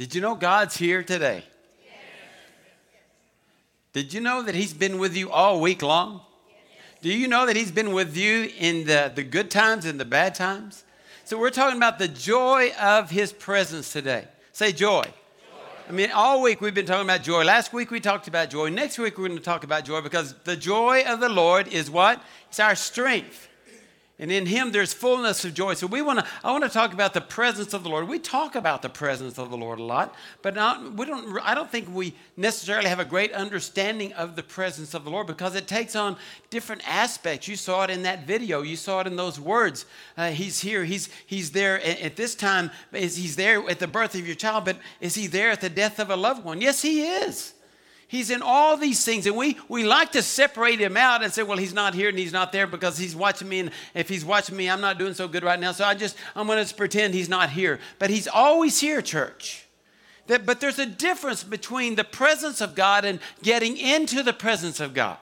Did you know God's here today? Did you know that He's been with you all week long? Do you know that He's been with you in the, the good times and the bad times? So, we're talking about the joy of His presence today. Say joy. joy. I mean, all week we've been talking about joy. Last week we talked about joy. Next week we're going to talk about joy because the joy of the Lord is what? It's our strength and in him there's fullness of joy. So we want to i want to talk about the presence of the lord. We talk about the presence of the lord a lot but not, we don't i don't think we necessarily have a great understanding of the presence of the lord because it takes on different aspects. You saw it in that video. You saw it in those words. Uh, he's here. He's he's there at, at this time. Is he's there at the birth of your child but is he there at the death of a loved one? Yes he is He's in all these things, and we, we like to separate him out and say, well, he's not here and he's not there because he's watching me, and if he's watching me, I'm not doing so good right now, so I just, I'm going to pretend he's not here. But he's always here, church. That, but there's a difference between the presence of God and getting into the presence of God.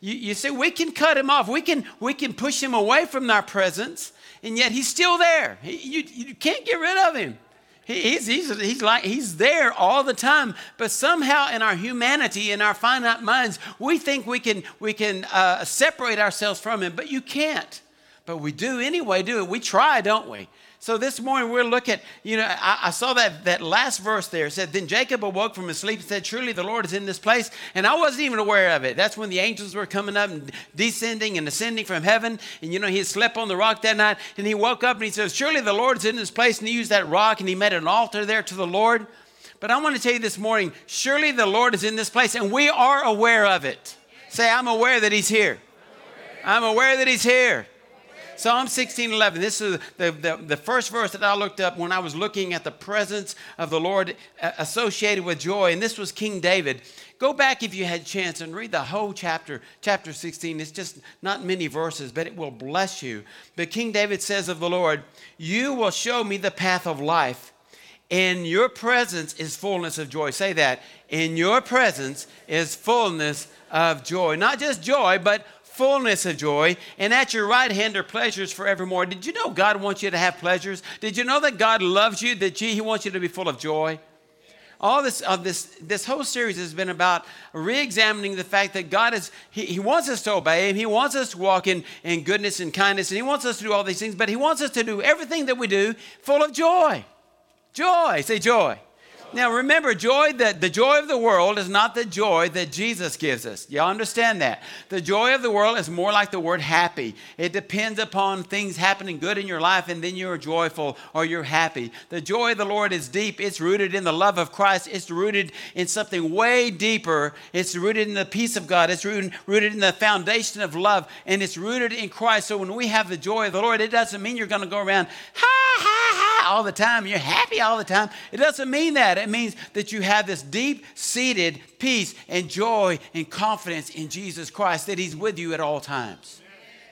You, you see, we can cut him off, we can, we can push him away from our presence, and yet he's still there. He, you, you can't get rid of him. He's, he's, he's like he's there all the time, but somehow in our humanity, in our finite minds, we think we can we can uh, separate ourselves from him, but you can't. But we do anyway. Do it? We try, don't we? So this morning we're looking at, you know, I, I, saw that, that last verse there. It said, Then Jacob awoke from his sleep and said, Surely the Lord is in this place. And I wasn't even aware of it. That's when the angels were coming up and descending and ascending from heaven. And, you know, he slept on the rock that night. And he woke up and he says, Surely the Lord is in this place. And he used that rock and he made an altar there to the Lord. But I want to tell you this morning, surely the Lord is in this place and we are aware of it. Say, I'm aware that he's here. I'm aware that he's here. Psalm 16 11. This is the, the, the, first verse that I looked up when I was looking at the presence of the Lord uh, associated with joy. And this was King David. Go back if you had chance and read the whole chapter, chapter 16. It's just not many verses, but it will bless you. But King David says of the Lord, You will show me the path of life. In your presence is fullness of joy. Say that. In your presence is fullness of joy. Not just joy, but fullness of joy, and at your right hand are pleasures forevermore. Did you know God wants you to have pleasures? Did you know that God loves you, that He wants you to be full of joy? all this of this this whole series has been about re-examining the fact that god is he, he wants us to obey him he wants us to walk in, in goodness and kindness and he wants us to do all these things but he wants us to do everything that we do full of joy joy say joy now remember, joy that the joy of the world is not the joy that Jesus gives us. Y'all understand that? The joy of the world is more like the word happy. It depends upon things happening good in your life and then you're joyful or you're happy. The joy of the Lord is deep. It's rooted in the love of Christ. It's rooted in something way deeper. It's rooted in the peace of God. It's rooted, rooted in the foundation of love and it's rooted in Christ. So when we have the joy of the Lord, it doesn't mean you're going to go around, ha, ha, ha, all the time. You're happy all the time. It doesn't mean that that. Means that you have this deep seated peace and joy and confidence in Jesus Christ, that He's with you at all times.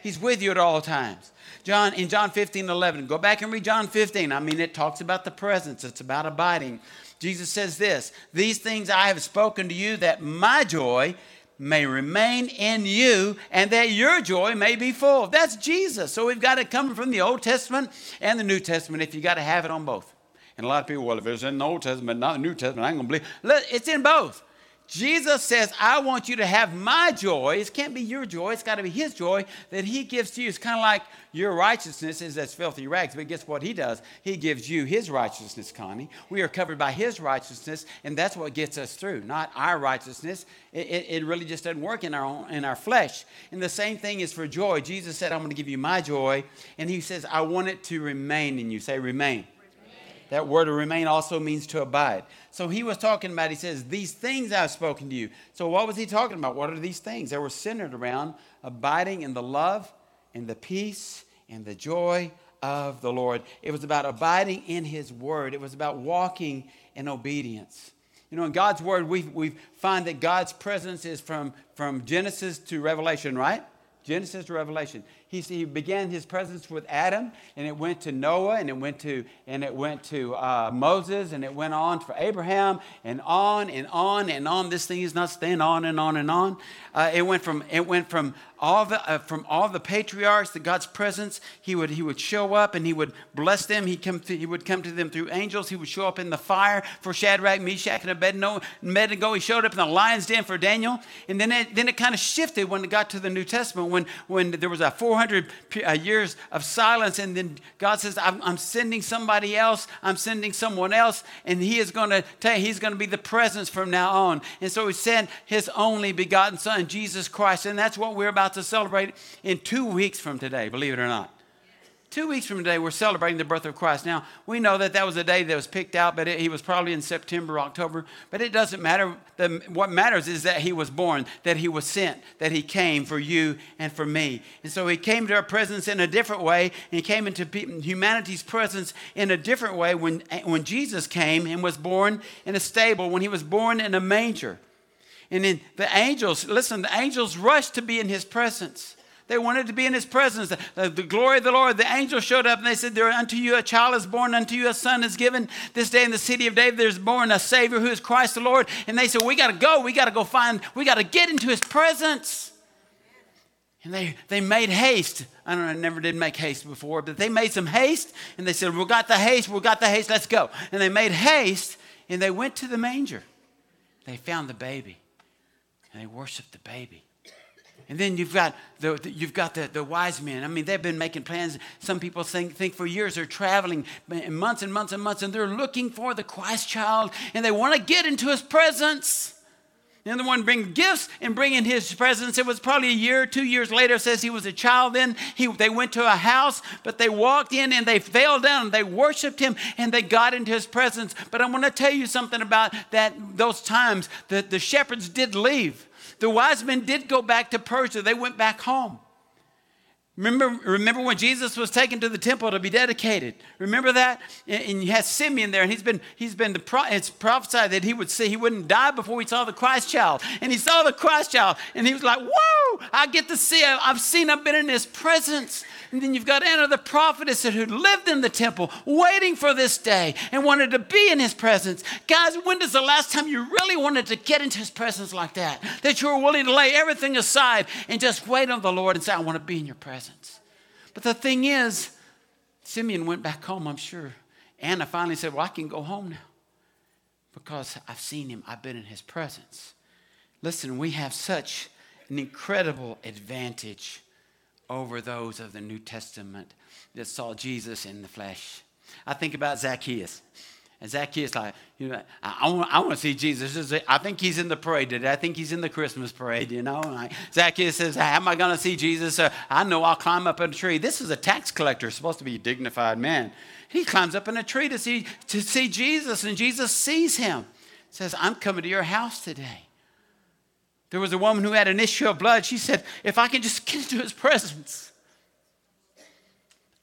He's with you at all times. John, in John 15, 11, go back and read John 15. I mean, it talks about the presence, it's about abiding. Jesus says this These things I have spoken to you that my joy may remain in you and that your joy may be full. That's Jesus. So we've got it coming from the Old Testament and the New Testament if you got to have it on both. And a lot of people, well, if it's in the Old Testament, not the New Testament, I ain't going to believe. Look, it's in both. Jesus says, I want you to have my joy. It can't be your joy, it's got to be his joy that he gives to you. It's kind of like your righteousness is as filthy rags, but guess what he does? He gives you his righteousness, Connie. We are covered by his righteousness, and that's what gets us through, not our righteousness. It, it, it really just doesn't work in our, own, in our flesh. And the same thing is for joy. Jesus said, I'm going to give you my joy, and he says, I want it to remain in you. Say, remain. That word to remain also means to abide. So he was talking about, he says, These things I've spoken to you. So what was he talking about? What are these things? They were centered around abiding in the love and the peace and the joy of the Lord. It was about abiding in his word, it was about walking in obedience. You know, in God's word, we, we find that God's presence is from, from Genesis to Revelation, right? Genesis to Revelation. He, he began his presence with Adam, and it went to Noah, and it went to, and it went to uh, Moses, and it went on for Abraham, and on and on and on. This thing is not staying on and on and on. Uh, it went from, it went from all the, uh, from all the patriarchs, to God's presence, he would, he would show up and he would bless them. He, come to, he would come to them through angels. He would show up in the fire for Shadrach, Meshach, and Abednego. He showed up in the lion's den for Daniel. And then it, then it kind of shifted when it got to the New Testament, when, when there was a 400 uh, years of silence. And then God says, I'm, I'm sending somebody else. I'm sending someone else. And he is going to tell he's going to be the presence from now on. And so he sent his only begotten son, Jesus Christ. And that's what we're about to celebrate in two weeks from today, believe it or not. Two weeks from today, we're celebrating the birth of Christ. Now, we know that that was a day that was picked out, but it, he was probably in September, October. But it doesn't matter. The, what matters is that he was born, that he was sent, that he came for you and for me. And so he came to our presence in a different way, and he came into humanity's presence in a different way when, when Jesus came and was born in a stable, when he was born in a manger. And then the angels, listen, the angels rushed to be in his presence. They wanted to be in his presence. The, the, glory of the Lord, the angel showed up and they said, There unto you a child is born, unto you a son is given. This day in the city of David there's born a Savior who is Christ the Lord. And they said, We got to go. We got to go find, we got to get into his presence. And they, they made haste. I don't know, I never did make haste before, but they made some haste and they said, We got the haste, we got the haste, let's go. And they made haste and they went to the manger. They found the baby and they worshiped the baby. And then you've got the, you've got the, the wise men. I mean, they've been making plans. Some people think, think for years they're traveling months and months and months, and they're looking for the Christ child, and they want to get into his presence. And the one bring gifts and bring in his presence. It was probably a year, two years later, says he was a child then. He, they went to a house, but they walked in and they fell down and they worshiped him and they got into his presence. But I want to tell you something about that those times. that the shepherds did leave. The wise men did go back to Persia. They went back home. Remember, remember when Jesus was taken to the temple to be dedicated? Remember that? And you had Simeon there, and he's been, he's been, the pro, it's prophesied that he would see, he wouldn't die before he saw the Christ child. And he saw the Christ child, and he was like, whoa, I get to see, I've seen, I've been in his presence. And then you've got Anna the prophetess who lived in the temple, waiting for this day and wanted to be in his presence. Guys, when is the last time you really wanted to get into his presence like that? That you were willing to lay everything aside and just wait on the Lord and say, I want to be in your presence. But the thing is, Simeon went back home, I'm sure. Anna finally said, Well, I can go home now because I've seen him, I've been in his presence. Listen, we have such an incredible advantage over those of the New Testament that saw Jesus in the flesh. I think about Zacchaeus. And Zacchaeus, like, you know, I, I, want, I want to see Jesus. I think he's in the parade today. I think he's in the Christmas parade, you know. Like Zacchaeus says, How am I going to see Jesus? Uh, I know I'll climb up in a tree. This is a tax collector, supposed to be a dignified man. He climbs up in a tree to see, to see Jesus, and Jesus sees him. Says, I'm coming to your house today. There was a woman who had an issue of blood. She said, If I can just get into his presence,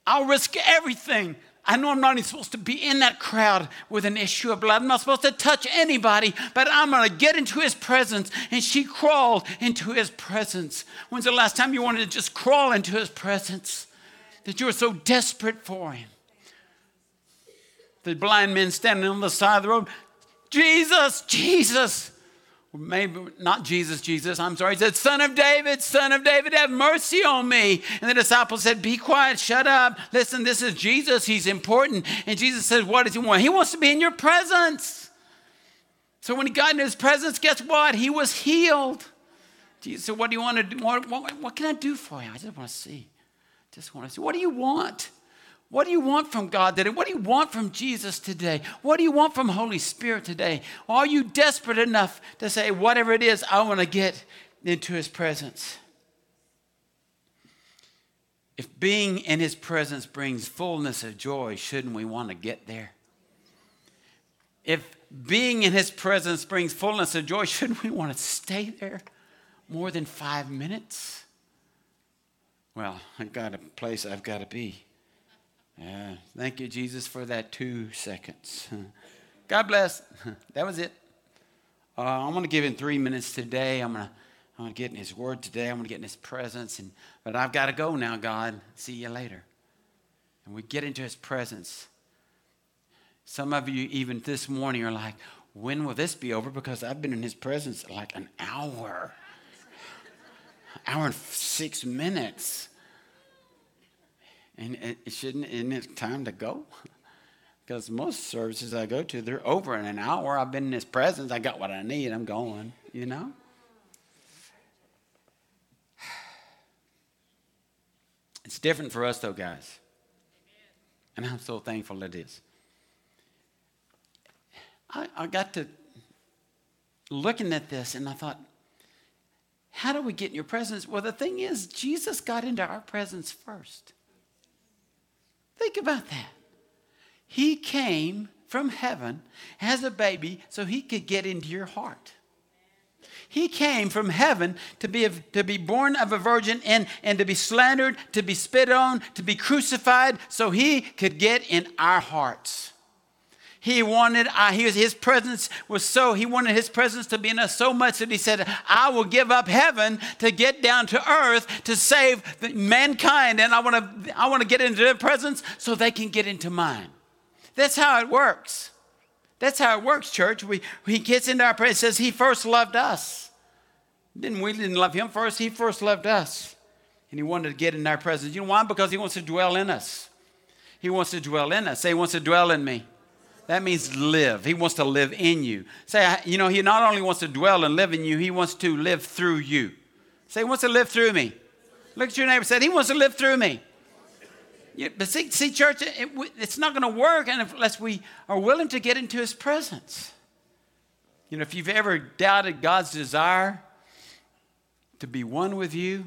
I'll risk everything I know I'm not even supposed to be in that crowd with an issue of blood. I'm not supposed to touch anybody, but I'm going to get into his presence. And she crawled into his presence. When's the last time you wanted to just crawl into his presence? That you were so desperate for him. The blind man standing on the side of the road, Jesus, Jesus maybe not Jesus, Jesus, I'm sorry. He said, Son of David, Son of David, have mercy on me. And the disciples said, Be quiet, shut up. Listen, this is Jesus. He's important. And Jesus says, What does he want? He wants to be in your presence. So when he got in his presence, guess what? He was healed. Jesus said, What do you want to do? What, what, what can I do for you? I just want to see. Just want to see. What do you want? What do you want from God today? What do you want from Jesus today? What do you want from Holy Spirit today? Are you desperate enough to say, whatever it is, I want to get into His presence? If being in His presence brings fullness of joy, shouldn't we want to get there? If being in His presence brings fullness of joy, shouldn't we want to stay there more than five minutes? Well, I've got a place I've got to be. Yeah. Thank you, Jesus, for that two seconds. God bless. That was it. Uh, I'm going to give in three minutes today. I'm going to I want to get in His Word today. I'm going to get in His presence. And, but I've got to go now, God. See you later. And we get into His presence. Some of you, even this morning, are like, when will this be over? Because I've been in His presence like an hour, hour and six minutes. And it shouldn't, isn't it time to go? Because most services I go to, they're over in an hour. I've been in His presence. I got what I need. I'm going, you know? It's different for us, though, guys. And I'm so thankful it is. I, I got to looking at this and I thought, how do we get in your presence? Well, the thing is, Jesus got into our presence first. Think about that. He came from heaven as a baby so he could get into your heart. He came from heaven to be, to be born of a virgin and, and to be slandered, to be spit on, to be crucified, so he could get in our hearts. He wanted, uh, he was, his presence was so, he wanted his presence to be in us so much that he said, I will give up heaven to get down to earth to save mankind. And I want to, I want to get into their presence so they can get into mine. That's how it works. That's how it works, church. We, he gets into our. It says he first loved us. Didn't we didn't love him first? He first loved us. And he wanted to get in our presence. You know why? Because he wants to dwell in us. He wants to dwell in us. Say, he wants to dwell in me. That means live. He wants to live in you. Say, you know, he not only wants to dwell and live in you, he wants to live through you. Say, he wants to live through me. Look at your neighbor. Say, he wants to live through me. Yeah, but see, see church, it, it's not going to work unless we are willing to get into his presence. You know, if you've ever doubted God's desire to be one with you,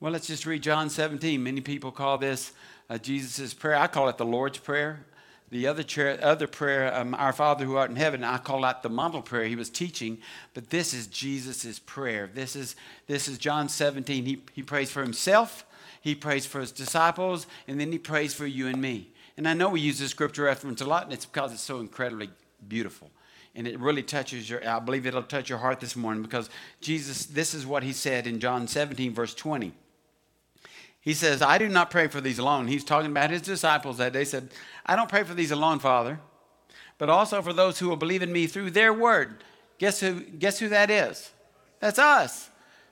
well, let's just read John 17. Many people call this uh, Jesus' prayer. I call it the Lord's Prayer. The other, chair, other prayer, um, Our Father who art in heaven, I call that the model prayer he was teaching, but this is Jesus' prayer. This is, this is John 17. He, he prays for himself he prays for his disciples, and then he prays for you and me. And I know we use this scripture reference a lot, and it's because it's so incredibly beautiful. And it really touches your, I believe it'll touch your heart this morning because Jesus, this is what he said in John 17, verse 20. He says, I do not pray for these alone. He's talking about his disciples that day. said, I don't pray for these alone, Father, but also for those who will believe in me through their word. Guess who, guess who that is? That's us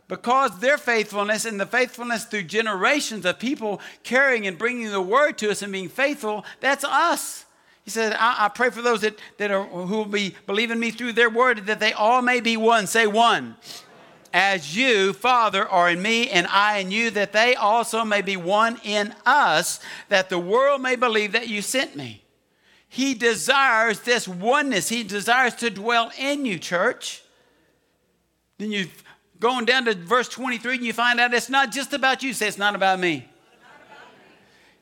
because their faithfulness and the faithfulness through generations of people carrying and bringing the word to us and being faithful, that's us. He said, I, I pray for those that, that are, who will be believing me through their word, that they all may be one. Say one. As you, Father, are in me and I in you, that they also may be one in us, that the world may believe that you sent me. He desires this oneness. He desires to dwell in you, church. Then you going down to verse 23 and you find out it's not just about you. Say, it's not about me.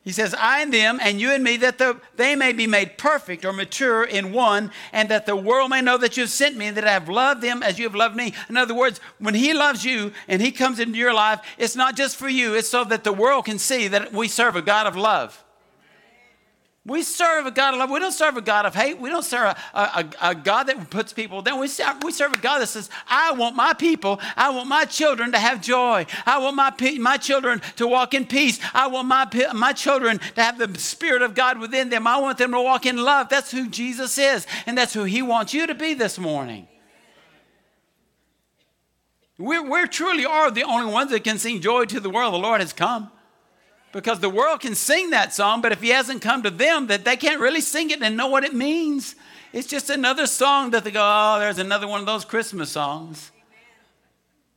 He says, I and them, and you and me, that the, they may be made perfect or mature in one, and that the world may know that you have sent me, and that I have loved them as you have loved me. In other words, when He loves you and He comes into your life, it's not just for you, it's so that the world can see that we serve a God of love. We serve a God of love. We don't serve a God of hate. We don't serve a, a, a, God that puts people down. We serve, we serve a God that says, I want my people, I want my children to have joy. I want my, my children to walk in peace. I want my, my children to have the Spirit of God within them. I want them to walk in love. That's who Jesus is, and that's who He wants you to be this morning. We we truly are the only ones that can sing joy to the world. The Lord has come because the world can sing that song, but if he hasn't come to them, that they can't really sing it and know what it means. It's just another song that they go, oh, there's another one of those Christmas songs.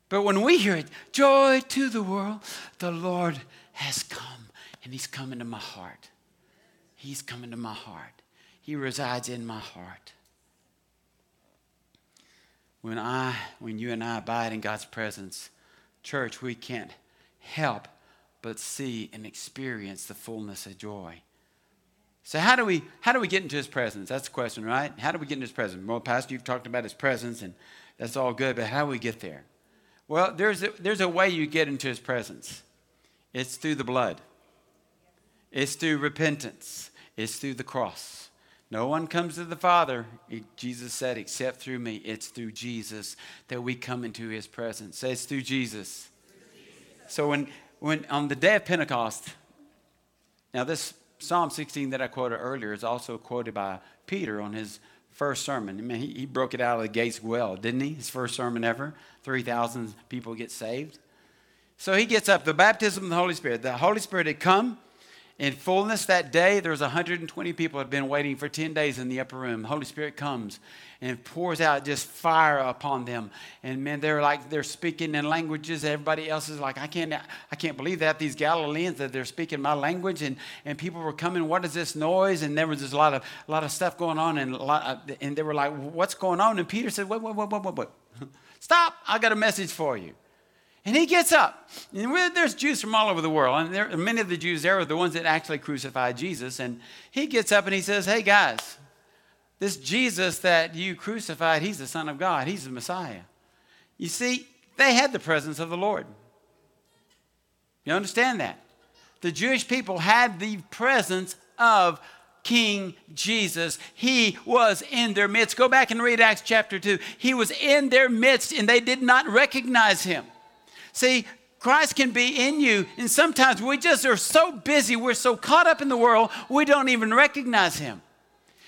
But when we hear it, joy to the world, the Lord has come, and he's come into my heart. He's come into my heart. He resides in my heart. When I, when you and I abide in God's presence, church, we can't help but see and experience the fullness of joy. So how do we how do we get into his presence? That's the question, right? How do we get into his presence? Well, Pastor, you've talked about his presence and that's all good, but how do we get there? Well, there's a, there's a way you get into his presence. It's through the blood. It's through repentance. It's through the cross. No one comes to the Father, Jesus said, except through me. It's through Jesus that we come into his presence. It's through Jesus. So when, when on the day of Pentecost, now this Psalm 16 that I quoted earlier is also quoted by Peter on his first sermon. I mean, he, he broke it out of the gates well, didn't he? His first sermon ever. 3,000 people get saved. So he gets up, the baptism of the Holy Spirit. The Holy Spirit had come in fullness that day, there was 120 people had been waiting for 10 days in the upper room. The Holy Spirit comes and pours out just fire upon them. And man, they're like they're speaking in languages. Everybody else is like, I can't, I can't believe that these Galileans that they're speaking my language. And, and people were coming. What is this noise? And there was just a lot of a lot of stuff going on. And of, and they were like, What's going on? And Peter said, Wait, wait, wait, wait, wait, wait. Stop! I got a message for you. And he gets up. And there's Jews from all over the world. And there, many of the Jews there are the ones that actually crucified Jesus. And he gets up and he says, Hey, guys, this Jesus that you crucified, he's the Son of God, he's the Messiah. You see, they had the presence of the Lord. You understand that? The Jewish people had the presence of King Jesus. He was in their midst. Go back and read Acts chapter 2. He was in their midst and they did not recognize him. See, Christ can be in you, and sometimes we just are so busy, we're so caught up in the world, we don't even recognize Him.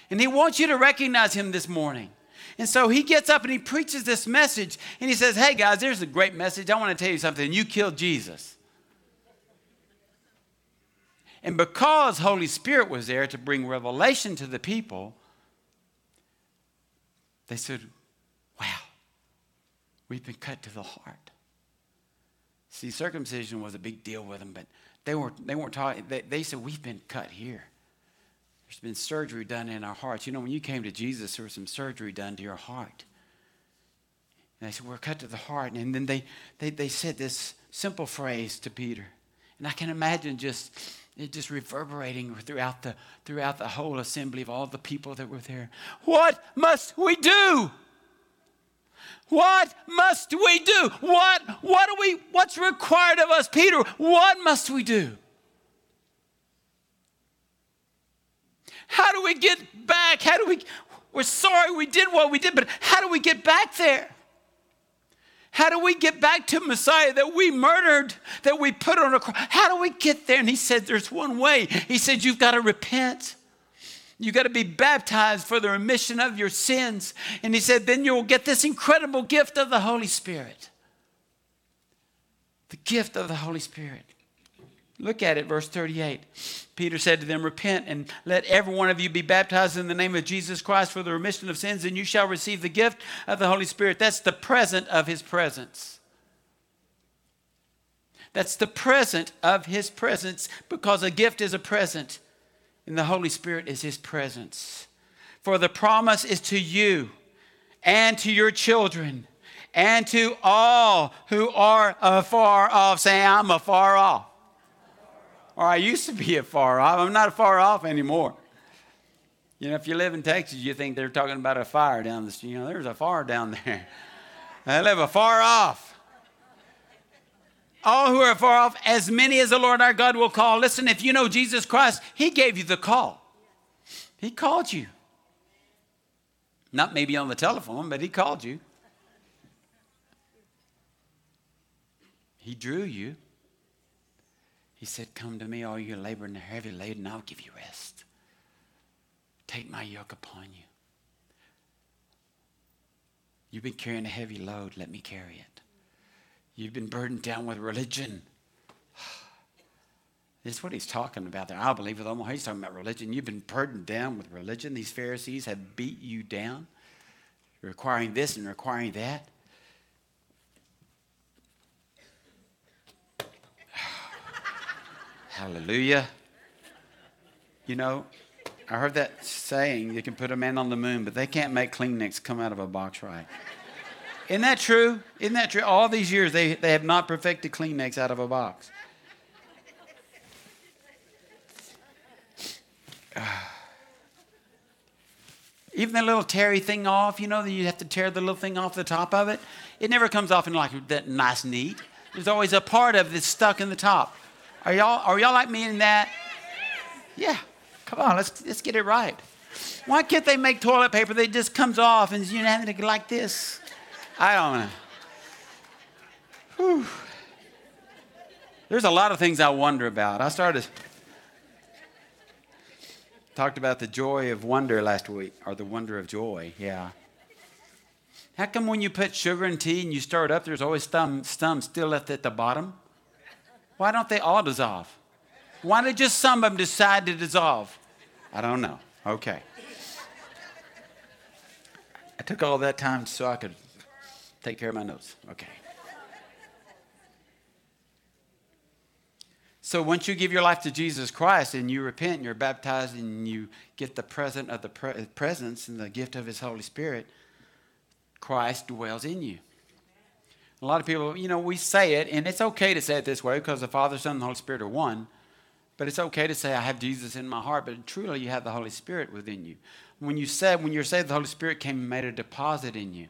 And He wants you to recognize Him this morning. And so he gets up and he preaches this message, and he says, Hey guys, there's a great message. I want to tell you something. You killed Jesus. And because Holy Spirit was there to bring revelation to the people, they said, Wow, we've been cut to the heart. See, circumcision was a big deal with them, but they weren't, they weren't talking, they, they said, We've been cut here. There's been surgery done in our hearts. You know, when you came to Jesus, there was some surgery done to your heart. And they said, We're cut to the heart. And then they, they, they said this simple phrase to Peter. And I can imagine just it just reverberating throughout the throughout the whole assembly of all the people that were there. What must we do? What must we do? What, what do we, what's required of us, Peter? What must we do? How do we get back? How do we, we're sorry we did what we did, but how do we get back there? How do we get back to Messiah that we murdered, that we put on a cross? How do we get there? And he said, There's one way. He said, You've got to repent. You got to be baptized for the remission of your sins. And he said, then you'll get this incredible gift of the Holy Spirit. The gift of the Holy Spirit. Look at it, verse 38. Peter said to them, Repent and let every one of you be baptized in the name of Jesus Christ for the remission of sins, and you shall receive the gift of the Holy Spirit. That's the present of his presence. That's the present of his presence because a gift is a present and the Holy Spirit is His presence. For the promise is to you and to your children and to all who are afar off. Say, I'm afar off. Or I used to be afar off. I'm not afar off anymore. You know, if you live in Texas, you think they're talking about a fire down the street. You know, there's a fire down there. I live afar off all who are far off, as many as the Lord our God will call. Listen, if you know Jesus Christ, He gave you the call. He called you. Not maybe on the telephone, but He called you. He drew you. He said, Come to me, all you labor and heavy laden, I'll give you rest. Take my yoke upon you. You've been carrying a heavy load, let me carry it. You've been burdened down with religion. This is what he's talking about there. I believe with him. He's talking about religion. You've been burdened down with religion. These Pharisees have beat you down, requiring this and requiring that. Hallelujah. You know, I heard that saying you can put a man on the moon, but they can't make Kleenex come out of a box right. Isn't that true? Isn't that true? All these years, they, they have not perfected Kleenex out of a box. Even the little terry thing off, you know, that you have to tear the little thing off the top of it. It never comes off in like that nice neat. There's always a part of it stuck in the top. Are y'all are y'all like me in that? Yeah. Come on, let's let's get it right. Why can't they make toilet paper that just comes off and you know having to like this? I don't know. Whew. There's a lot of things I wonder about. I started talked about the joy of wonder last week, or the wonder of joy. Yeah. How come when you put sugar in tea and you stir it up, there's always some, some still left at the bottom? Why don't they all dissolve? Why did just some of them decide to dissolve? I don't know. Okay. I took all that time so I could take care of my notes. Okay. So once you give your life to Jesus Christ and you repent and you're baptized and you get the present of the pre- presence and the gift of his Holy Spirit, Christ dwells in you. A lot of people, you know, we say it, and it's okay to say it this way because the Father, Son, and the Holy Spirit are one. But it's okay to say, I have Jesus in my heart, but truly you have the Holy Spirit within you. When you said, when you're saved, the Holy Spirit came and made a deposit in you.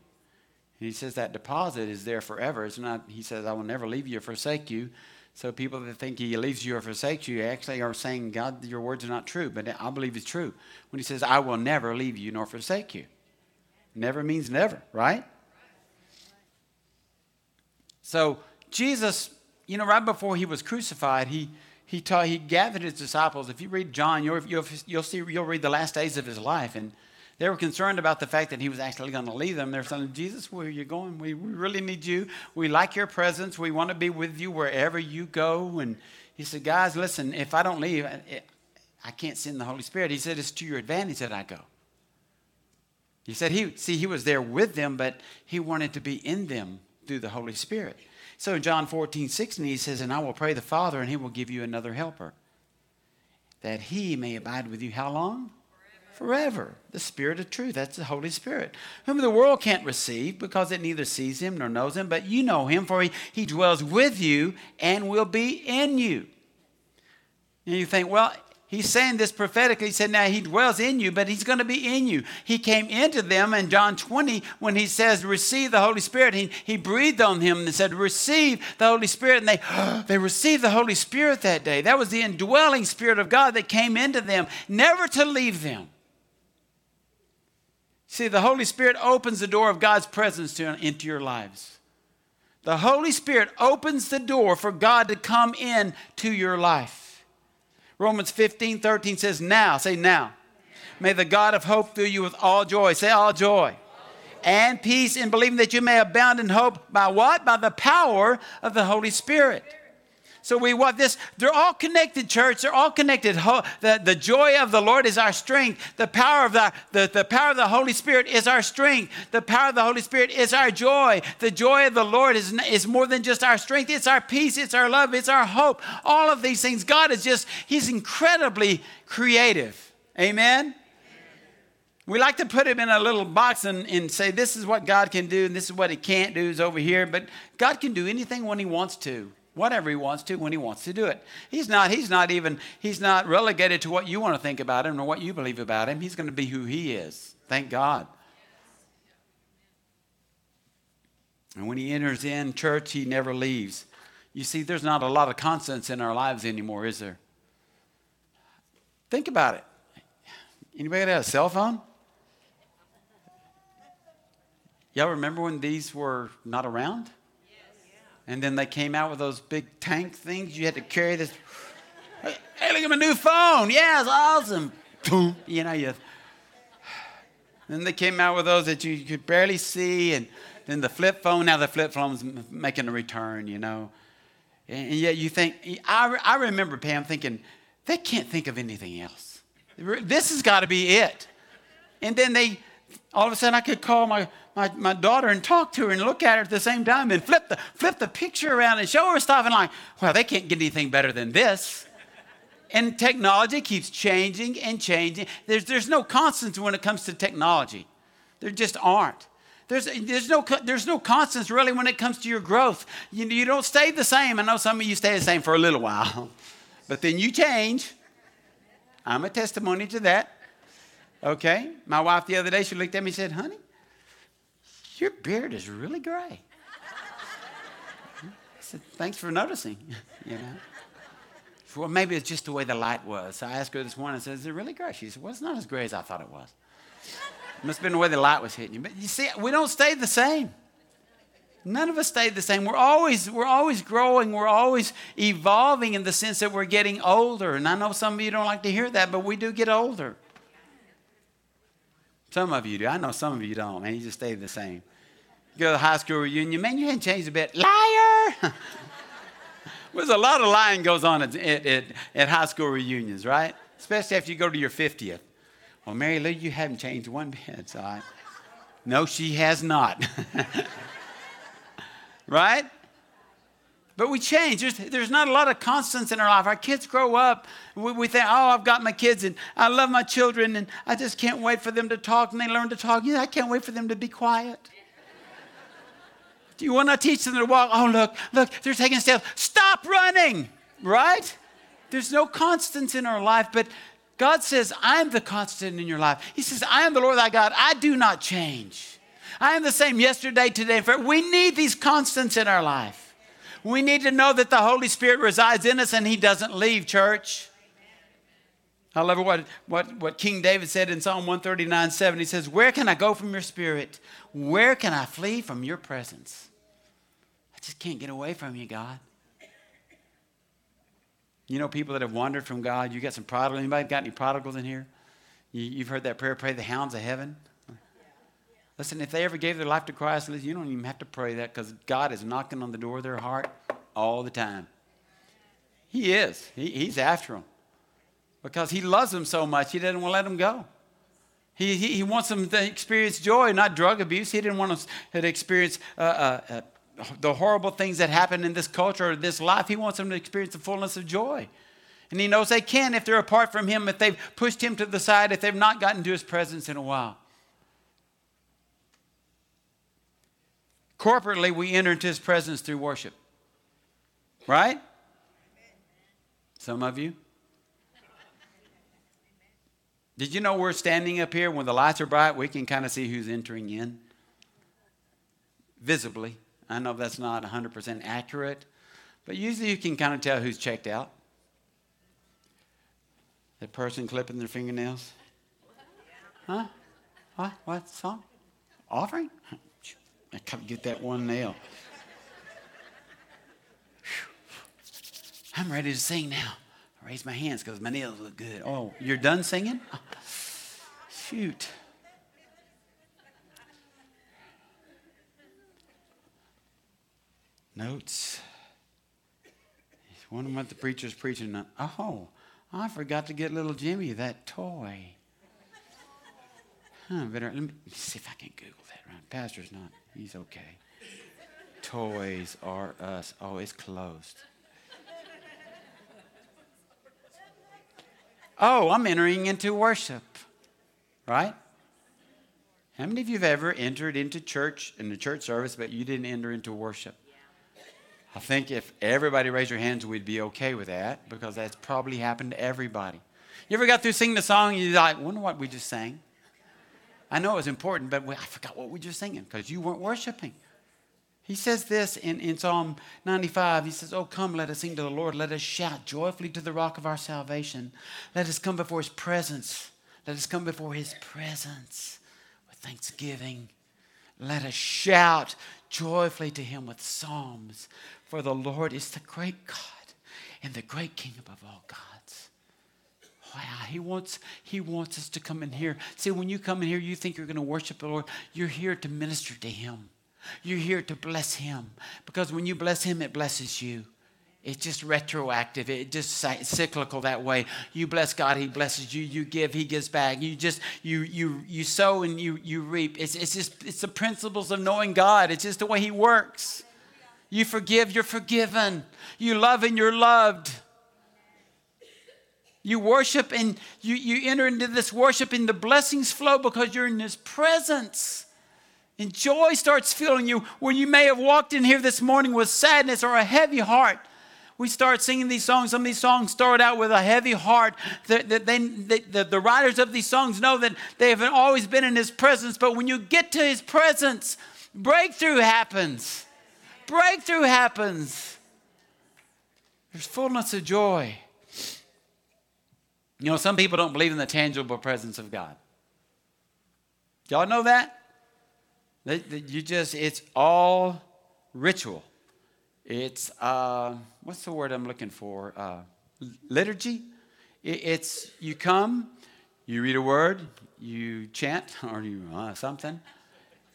He says that deposit is there forever. It's not, he says, I will never leave you or forsake you. So people that think he leaves you or forsakes you actually are saying, God, your words are not true. But I believe it's true. When he says, I will never leave you nor forsake you. Never means never, right? So Jesus, you know, right before he was crucified, he he taught he gathered his disciples. If you read John, you'll, you'll, you'll see you'll read the last days of his life, and they were concerned about the fact that he was actually going to leave them. They're saying, Jesus, where are you going? We, we really need you. We like your presence. We want to be with you wherever you go. And he said, Guys, listen, if I don't leave, I, I can't send the Holy Spirit. He said, It's to your advantage that I go. He said, he, See, he was there with them, but he wanted to be in them through the Holy Spirit. So in John 14, 16, he says, And I will pray the Father, and he will give you another helper, that he may abide with you how long? Forever. The Spirit of truth, that's the Holy Spirit, whom the world can't receive because it neither sees him nor knows him, but you know him, for he, he dwells with you and will be in you. And you think, well, he's saying this prophetically. He said, now he dwells in you, but he's going to be in you. He came into them in John 20 when he says, receive the Holy Spirit. He, he breathed on them and said, receive the Holy Spirit. And they, they received the Holy Spirit that day. That was the indwelling Spirit of God that came into them, never to leave them. See, the Holy Spirit opens the door of God's presence to, into your lives. The Holy Spirit opens the door for God to come in to your life. Romans 15, 13 says, Now, say now. May the God of hope fill you with all joy. Say all joy. And peace in believing that you may abound in hope by what? By the power of the Holy Spirit. So we want this. They're all connected, church. They're all connected. The, the joy of the Lord is our strength. The power of the, the, the power of the Holy Spirit is our strength. The power of the Holy Spirit is our joy. The joy of the Lord is, is more than just our strength. It's our peace. It's our love. It's our hope. All of these things. God is just, He's incredibly creative. Amen? We like to put him in a little box and, and say, this is what God can do and this is what he can't do is over here. But God can do anything when he wants to whatever he wants to when he wants to do it. He's not, he's not even, he's not relegated to what you want to think about him or what you believe about him. He's going to be who he is. Thank God. And when he enters in church, he never leaves. You see, there's not a lot of constants in our lives anymore, is there? Think about it. Anybody have a cell phone? Y'all remember when these were not around? And then they came out with those big tank things. You had to carry this. Hey, look at my new phone. Yeah, it's awesome. You know, you. Then they came out with those that you could barely see, and then the flip phone. Now the flip phone's making a return. You know, and yet you think. I, I remember Pam thinking, they can't think of anything else. This has got to be it. And then they, all of a sudden, I could call my my, my daughter and talk to her and look at her at the same time and flip the, flip the picture around and show her stuff and like, well, they can't get anything better than this. And technology keeps changing and changing. There's, there's no constants when it comes to technology. There just aren't. There's, there's, no, there's no constants really when it comes to your growth. You, you don't stay the same. I know some of you stay the same for a little while, but then you change. I'm a testimony to that. Okay? My wife the other day, she looked at me and said, honey, your beard is really gray. I said, Thanks for noticing. you know? Well, maybe it's just the way the light was. So I asked her this morning, I said, Is it really gray? She said, Well, it's not as gray as I thought it was. It must have been the way the light was hitting you. But you see, we don't stay the same. None of us stay the same. We're always, we're always growing. We're always evolving in the sense that we're getting older. And I know some of you don't like to hear that, but we do get older. Some of you do. I know some of you don't, man. You just stay the same. You go to the high school reunion, man, you hadn't changed a bit. Liar! There's a lot of lying goes on at, at, at, high school reunions, right? Especially after you go to your 50th. Well, Mary Lou, you haven't changed one bit. So I, no, she has not. right? But we change. There's, there's not a lot of constants in our life. Our kids grow up. We, we think, oh, I've got my kids and I love my children and I just can't wait for them to talk and they learn to talk. Yeah, I can't wait for them to be quiet. Do you want to teach them to walk? Oh, look, look, they're taking steps. Stop running, right? There's no constants in our life, but God says, I'm the constant in your life. He says, I am the Lord thy God. I do not change. I am the same yesterday, today, and forever. We need these constants in our life. We need to know that the Holy Spirit resides in us and He doesn't leave, church. I love what, what, what King David said in Psalm 139 7. He says, Where can I go from your spirit? Where can I flee from your presence? I just can't get away from you, God. You know people that have wandered from God. You got some prodigals. Anybody got any prodigals in here? You, have heard that prayer, pray the hounds of heaven. Listen, if they ever gave their life to Christ, you don't even have to pray that because God is knocking on the door of their heart all the time. He is. He, he's after them because He loves them so much, He doesn't want to let them go. He, he, he wants them to experience joy, not drug abuse. He didn't want them to experience uh, uh, uh the horrible things that happen in this culture or this life. He wants them to experience the fullness of joy. And he knows they can if they're apart from him, if they've pushed him to the side, if they've not gotten to his presence in a while. Corporately, we enter into his presence through worship. Right? Some of you. Did you know we're standing up here when the lights are bright? We can kind of see who's entering in visibly. I know that's not 100% accurate, but usually you can kind of tell who's checked out. The person clipping their fingernails. Huh? What? What song? Offering? I couldn't get that one nail. I'm ready to sing now. I raise my hands because my nails look good. Oh, you're done singing? Shoot. Notes. Wondering what the preacher's preaching. Oh, I forgot to get little Jimmy that toy. Huh, better let me see if I can Google that. Right, Pastor's not. He's okay. Toys R Us. Oh, it's closed. Oh, I'm entering into worship. Right? How many of you have ever entered into church in the church service, but you didn't enter into worship? I think if everybody raised their hands, we'd be okay with that because that's probably happened to everybody. You ever got through singing the song and you're like, wonder what we just sang? I know it was important, but I forgot what we were just singing because you weren't worshiping. He says this in, in Psalm 95. He says, Oh, come, let us sing to the Lord. Let us shout joyfully to the rock of our salvation. Let us come before his presence. Let us come before his presence with thanksgiving. Let us shout joyfully to him with psalms. For the Lord is the great God and the great King above all gods. Wow, uh, he wants, he wants us to come in here. See, when you come in here, you think you're going to worship the Lord. You're here to minister to him. You're here to bless him. Because when you bless him, it blesses you. It's just retroactive. It's just cyclical that way. You bless God, He blesses you. You give, He gives back. You just you you you sow and you you reap. It's it's just it's the principles of knowing God. It's just the way He works. You forgive, you're forgiven. You love and you're loved. You worship and you, you enter into this worship and the blessings flow because you're in His presence. And joy starts filling you where you may have walked in here this morning with sadness or a heavy heart. We start singing these songs. Some of these songs start out with a heavy heart. The, the, they, the, the writers of these songs know that they haven't always been in His presence, but when you get to His presence, breakthrough happens breakthrough happens. There's fullness of joy. You know, some people don't believe in the tangible presence of God. Y'all know that? You just, it's all ritual. It's, uh, what's the word I'm looking for? Uh, liturgy. It's, you come, you read a word, you chant, or you, uh, something,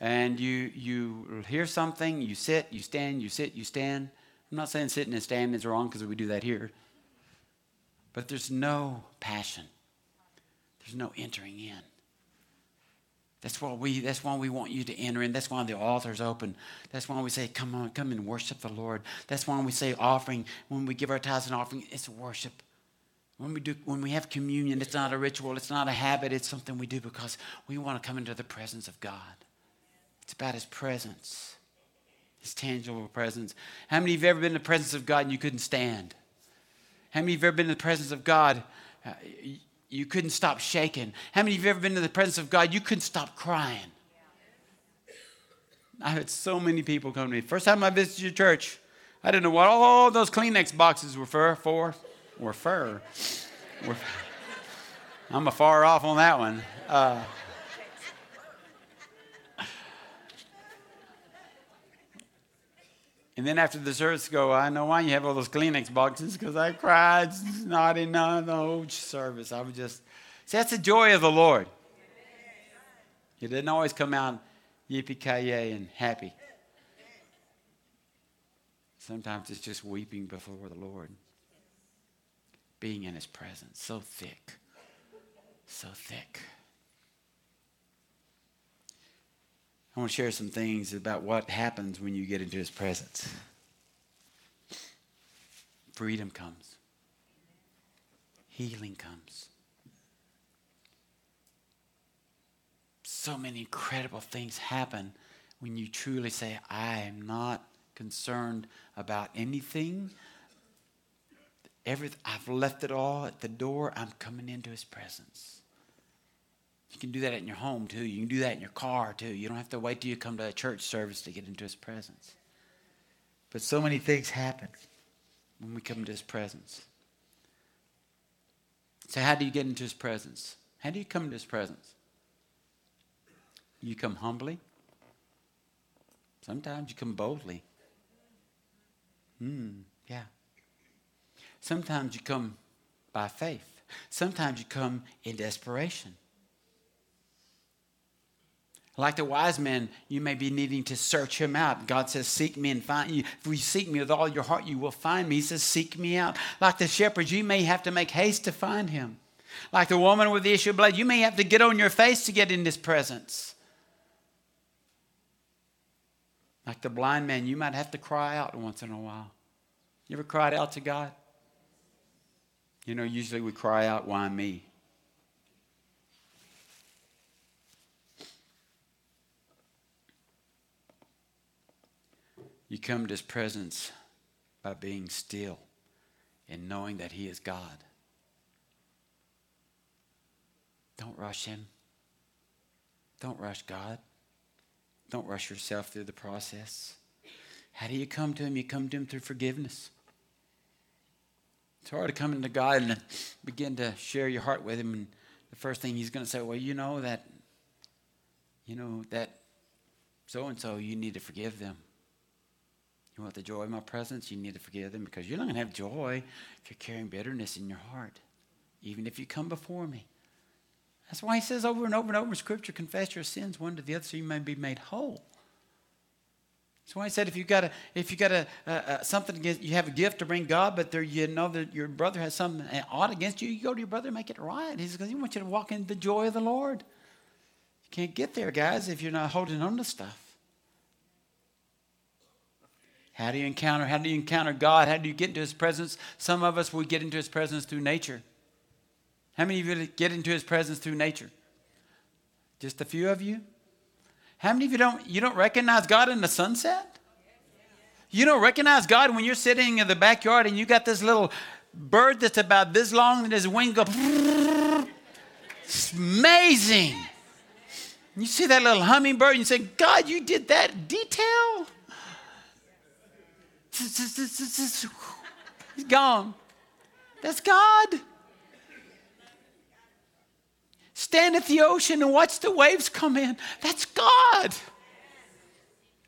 and you, you hear something, you sit, you stand, you sit, you stand. I'm not saying sitting and standing is wrong because we do that here. But there's no passion. There's no entering in. That's why we that's why we want you to enter in. That's why the altar's open. That's why we say, come on, come and worship the Lord. That's why we say offering, when we give our tithes and offering, it's worship. When we do when we have communion, it's not a ritual, it's not a habit, it's something we do because we want to come into the presence of God. It's about his presence. His tangible presence. How many of you have ever been in the presence of God and you couldn't stand? How many of you have ever been in the presence of God? Uh, you couldn't stop shaking. How many of you have ever been in the presence of God? You couldn't stop crying. I had so many people come to me. First time I visited your church, I didn't know what all those Kleenex boxes were for. For were fur. Were, I'm a far off on that one. Uh, And then after the service, go, I know why you have all those Kleenex boxes because I cried not in the whole service. I was just, see, that's the joy of the Lord. It didn't always come out yippee ki and happy. Sometimes it's just weeping before the Lord, being in His presence, so thick, so thick. I want to share some things about what happens when you get into his presence. Freedom comes, healing comes. So many incredible things happen when you truly say, I am not concerned about anything. Everything, I've left it all at the door. I'm coming into his presence. You can do that in your home too. You can do that in your car too. You don't have to wait till you come to a church service to get into his presence. But so many things happen when we come to his presence. So, how do you get into his presence? How do you come into his presence? You come humbly. Sometimes you come boldly. Hmm, yeah. Sometimes you come by faith. Sometimes you come in desperation. Like the wise men, you may be needing to search him out. God says, Seek me and find you. If you seek me with all your heart, you will find me. He says, Seek me out. Like the shepherds, you may have to make haste to find him. Like the woman with the issue of blood, you may have to get on your face to get in his presence. Like the blind man, you might have to cry out once in a while. You ever cried out to God? You know, usually we cry out, Why me? You come to his presence by being still and knowing that he is God. Don't rush him. Don't rush God. Don't rush yourself through the process. How do you come to him? You come to him through forgiveness. It's hard to come into God and begin to share your heart with him. And the first thing he's going to say, well, you know that, you know, that so and so, you need to forgive them. You want the joy of my presence? You need to forgive them because you're not going to have joy if you're carrying bitterness in your heart, even if you come before me. That's why he says over and over and over in Scripture, confess your sins one to the other so you may be made whole. That's why he said if you've got a if you got a, something against you have a gift to bring God, but there you know that your brother has something eh, odd against you, you go to your brother and make it right. He says because he wants you to walk in the joy of the Lord. You can't get there, guys, if you're not holding on to stuff. How do you encounter? How do you encounter God? How do you get into His presence? Some of us we get into His presence through nature. How many of you get into His presence through nature? Just a few of you. How many of you don't you don't recognize God in the sunset? You don't recognize God when you're sitting in the backyard and you got this little bird that's about this long and his wing goes. It's amazing. You see that little hummingbird and you say, God, you did that detail? He's gone. That's God. Stand at the ocean and watch the waves come in. That's God.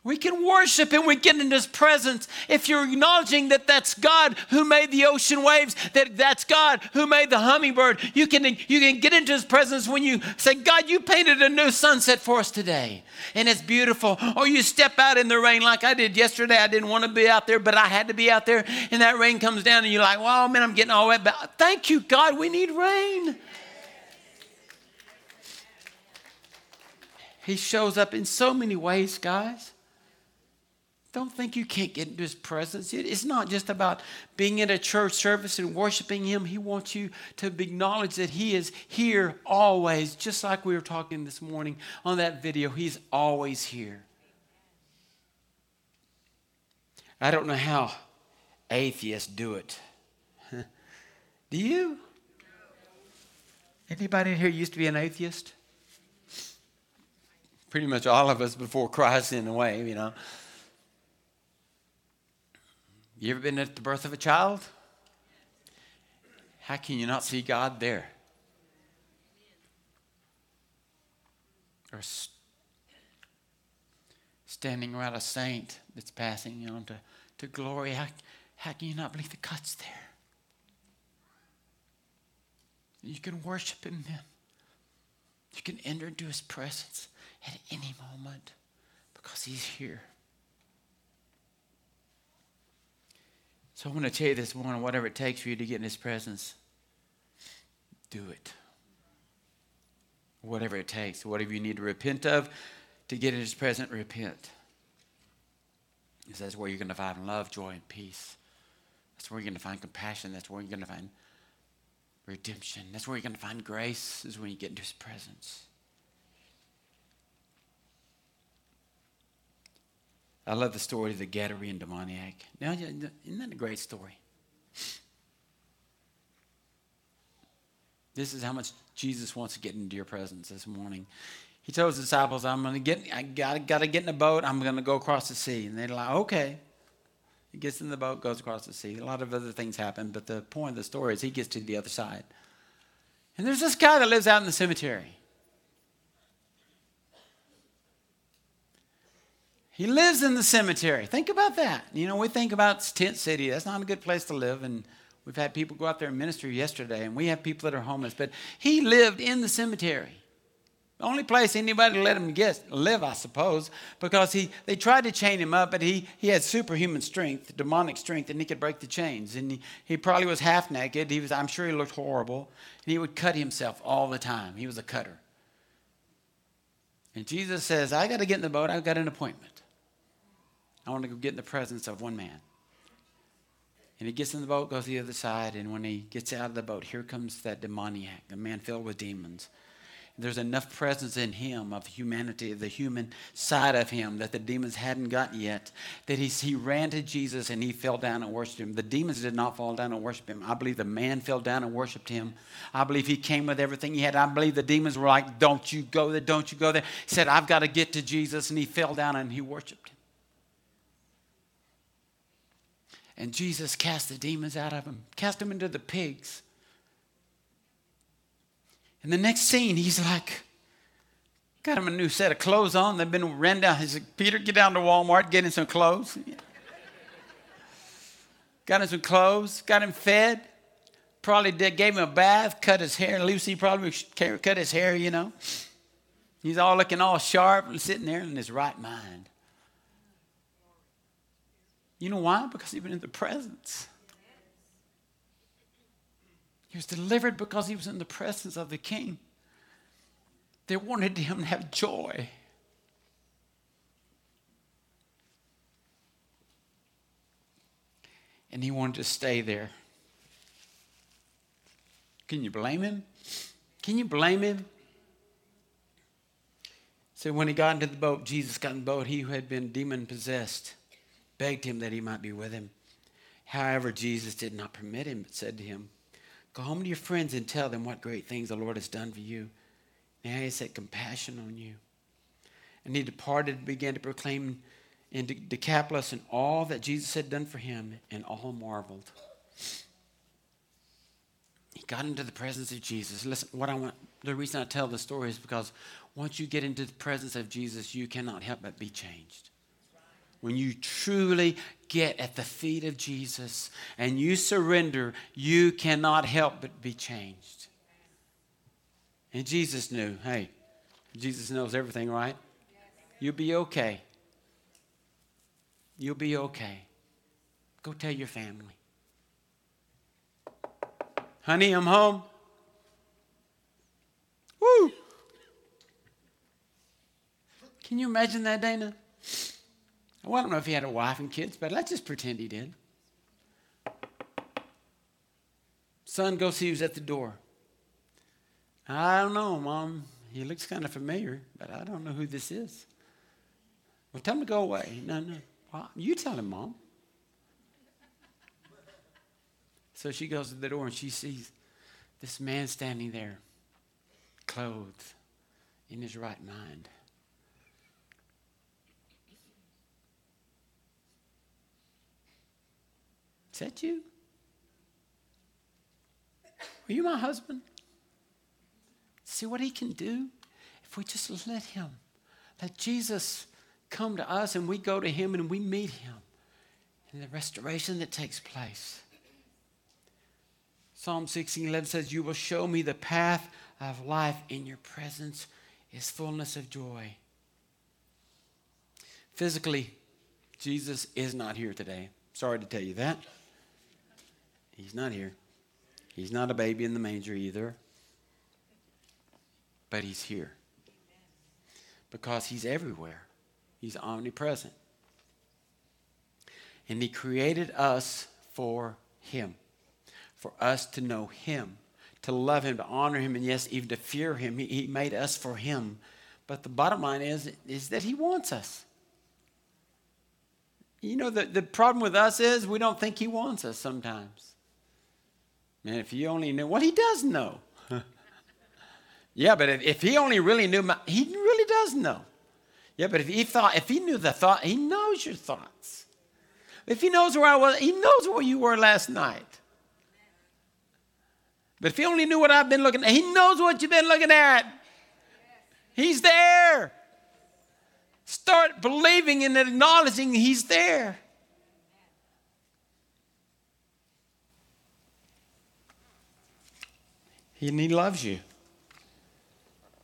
We can worship and we get in His presence. If you're acknowledging that that's God who made the ocean waves, that that's God who made the hummingbird, you can, you can get into His presence when you say, God, you painted a new sunset for us today. And it's beautiful. Or you step out in the rain like I did yesterday. I didn't want to be out there, but I had to be out there. And that rain comes down and you're like, well, man, I'm getting all wet. But thank you, God, we need rain. He shows up in so many ways, guys. Don't think you can't get into his presence. It's not just about being in a church service and worshiping him. He wants you to acknowledge that he is here always, just like we were talking this morning on that video. He's always here. I don't know how atheists do it. do you? Anybody in here used to be an atheist? Pretty much all of us before Christ, in a way, you know. You ever been at the birth of a child? How can you not see God there? Or standing around a saint that's passing on to, to glory, how, how can you not believe the cut's there? You can worship Him then. You can enter into His presence at any moment because He's here. So I want to tell you this morning whatever it takes for you to get in His presence, do it. Whatever it takes, whatever you need to repent of to get in His presence, repent. Because that's where you're going to find love, joy, and peace. That's where you're going to find compassion. That's where you're going to find redemption. That's where you're going to find grace, is when you get into His presence. I love the story of the Gadarene demoniac. Now, isn't that a great story? This is how much Jesus wants to get into your presence this morning. He tells his disciples, I'm going to get, I got, got to get in a boat. I'm going to go across the sea. And they're like, okay. He gets in the boat, goes across the sea. A lot of other things happen, but the point of the story is he gets to the other side. And there's this guy that lives out in the cemetery. He lives in the cemetery. Think about that. You know, we think about tent city. That's not a good place to live. And we've had people go out there and minister yesterday, and we have people that are homeless. But he lived in the cemetery. The only place anybody let him get, live, I suppose, because he, they tried to chain him up, but he, he had superhuman strength, demonic strength, and he could break the chains. And he, he probably was half naked. He was, I'm sure he looked horrible. And he would cut himself all the time. He was a cutter. And Jesus says, I got to get in the boat. I've got an appointment. I want to go get in the presence of one man. And he gets in the boat, goes to the other side, and when he gets out of the boat, here comes that demoniac, the man filled with demons. There's enough presence in him of humanity, the human side of him that the demons hadn't gotten yet, that he, he ran to Jesus and he fell down and worshiped him. The demons did not fall down and worship him. I believe the man fell down and worshiped him. I believe he came with everything he had. I believe the demons were like, Don't you go there, don't you go there. He said, I've got to get to Jesus. And he fell down and he worshiped him. And Jesus cast the demons out of him, cast them into the pigs. And the next scene, he's like, got him a new set of clothes on. They've been ran down. He's like, Peter, get down to Walmart, get him some clothes. got him some clothes, got him fed. Probably did, gave him a bath, cut his hair. Lucy probably cut his hair, you know. He's all looking all sharp and sitting there in his right mind. You know why? Because he was in the presence. He was delivered because he was in the presence of the king. They wanted him to have joy. And he wanted to stay there. Can you blame him? Can you blame him? So when he got into the boat, Jesus got in the boat, he who had been demon possessed begged him that he might be with him. However, Jesus did not permit him, but said to him, Go home to your friends and tell them what great things the Lord has done for you. Now he had compassion on you. And he departed and began to proclaim in Decapolis and all that Jesus had done for him, and all marveled. he got into the presence of Jesus. Listen, what I want, the reason I tell the story is because once you get into the presence of Jesus, you cannot help but be changed. When you truly get at the feet of Jesus and you surrender, you cannot help but be changed. And Jesus knew, hey, Jesus knows everything, right? You'll be okay. You'll be okay. Go tell your family. Honey, I'm home. Woo! Can you imagine that, Dana? Well, I don't know if he had a wife and kids, but let's just pretend he did. Son go see who's at the door. I don't know, Mom. He looks kind of familiar, but I don't know who this is. Well, tell him to go away. No, no. Well, you tell him, Mom. So she goes to the door and she sees this man standing there, clothed in his right mind. Is that you? Are you my husband? See what he can do if we just let him. Let Jesus come to us and we go to him and we meet him and the restoration that takes place. Psalm 16 11 says, You will show me the path of life. In your presence is fullness of joy. Physically, Jesus is not here today. Sorry to tell you that. He's not here. He's not a baby in the manger either. But he's here. Because he's everywhere. He's omnipresent. And he created us for him. For us to know him, to love him, to honor him, and yes, even to fear him. He, he made us for him. But the bottom line is, is that he wants us. You know, the, the problem with us is we don't think he wants us sometimes. Man, if he only knew what he does know. yeah, but if, if, he only really knew, my, he really does know. Yeah, but if he thought, if he knew the thought, he knows your thoughts. If he knows where I was, he knows where you were last night. But if he only knew what I've been looking at, he knows what you've been looking at. He's there. Start believing and acknowledging he's there. And He loves you.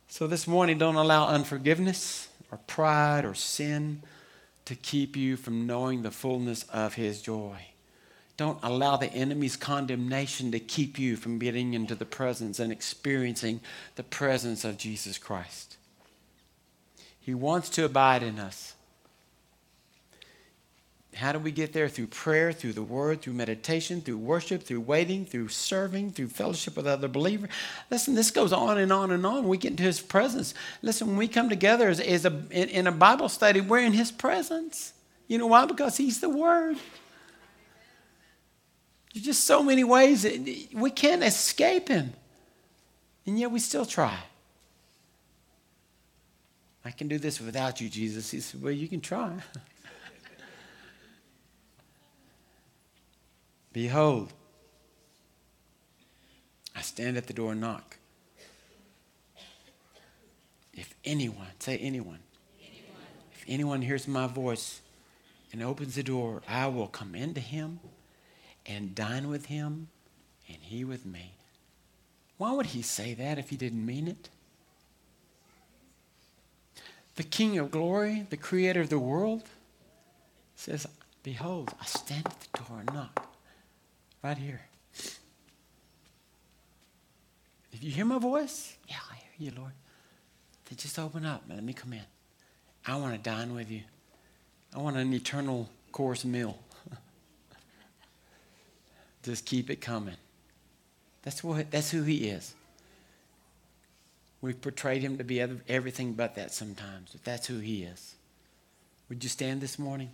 So this morning, don't allow unforgiveness or pride or sin to keep you from knowing the fullness of His joy. Don't allow the enemy's condemnation to keep you from getting into the presence and experiencing the presence of Jesus Christ. He wants to abide in us. How do we get there? Through prayer, through the word, through meditation, through worship, through waiting, through serving, through fellowship with other believers. Listen, this goes on and on and on. We get into his presence. Listen, when we come together as, as a, in, in a Bible study, we're in his presence. You know why? Because he's the word. There's just so many ways that we can't escape him. And yet we still try. I can do this without you, Jesus. He said, Well, you can try. Behold, I stand at the door and knock. If anyone, say anyone, anyone, if anyone hears my voice and opens the door, I will come into him and dine with him and he with me. Why would he say that if he didn't mean it? The King of glory, the creator of the world, says, Behold, I stand at the door and knock. Right here. If you hear my voice, yeah, I hear you, Lord. Then just open up and let me come in. I want to dine with you. I want an eternal course meal. just keep it coming. That's what that's who he is. We've portrayed him to be everything but that sometimes, but that's who he is. Would you stand this morning?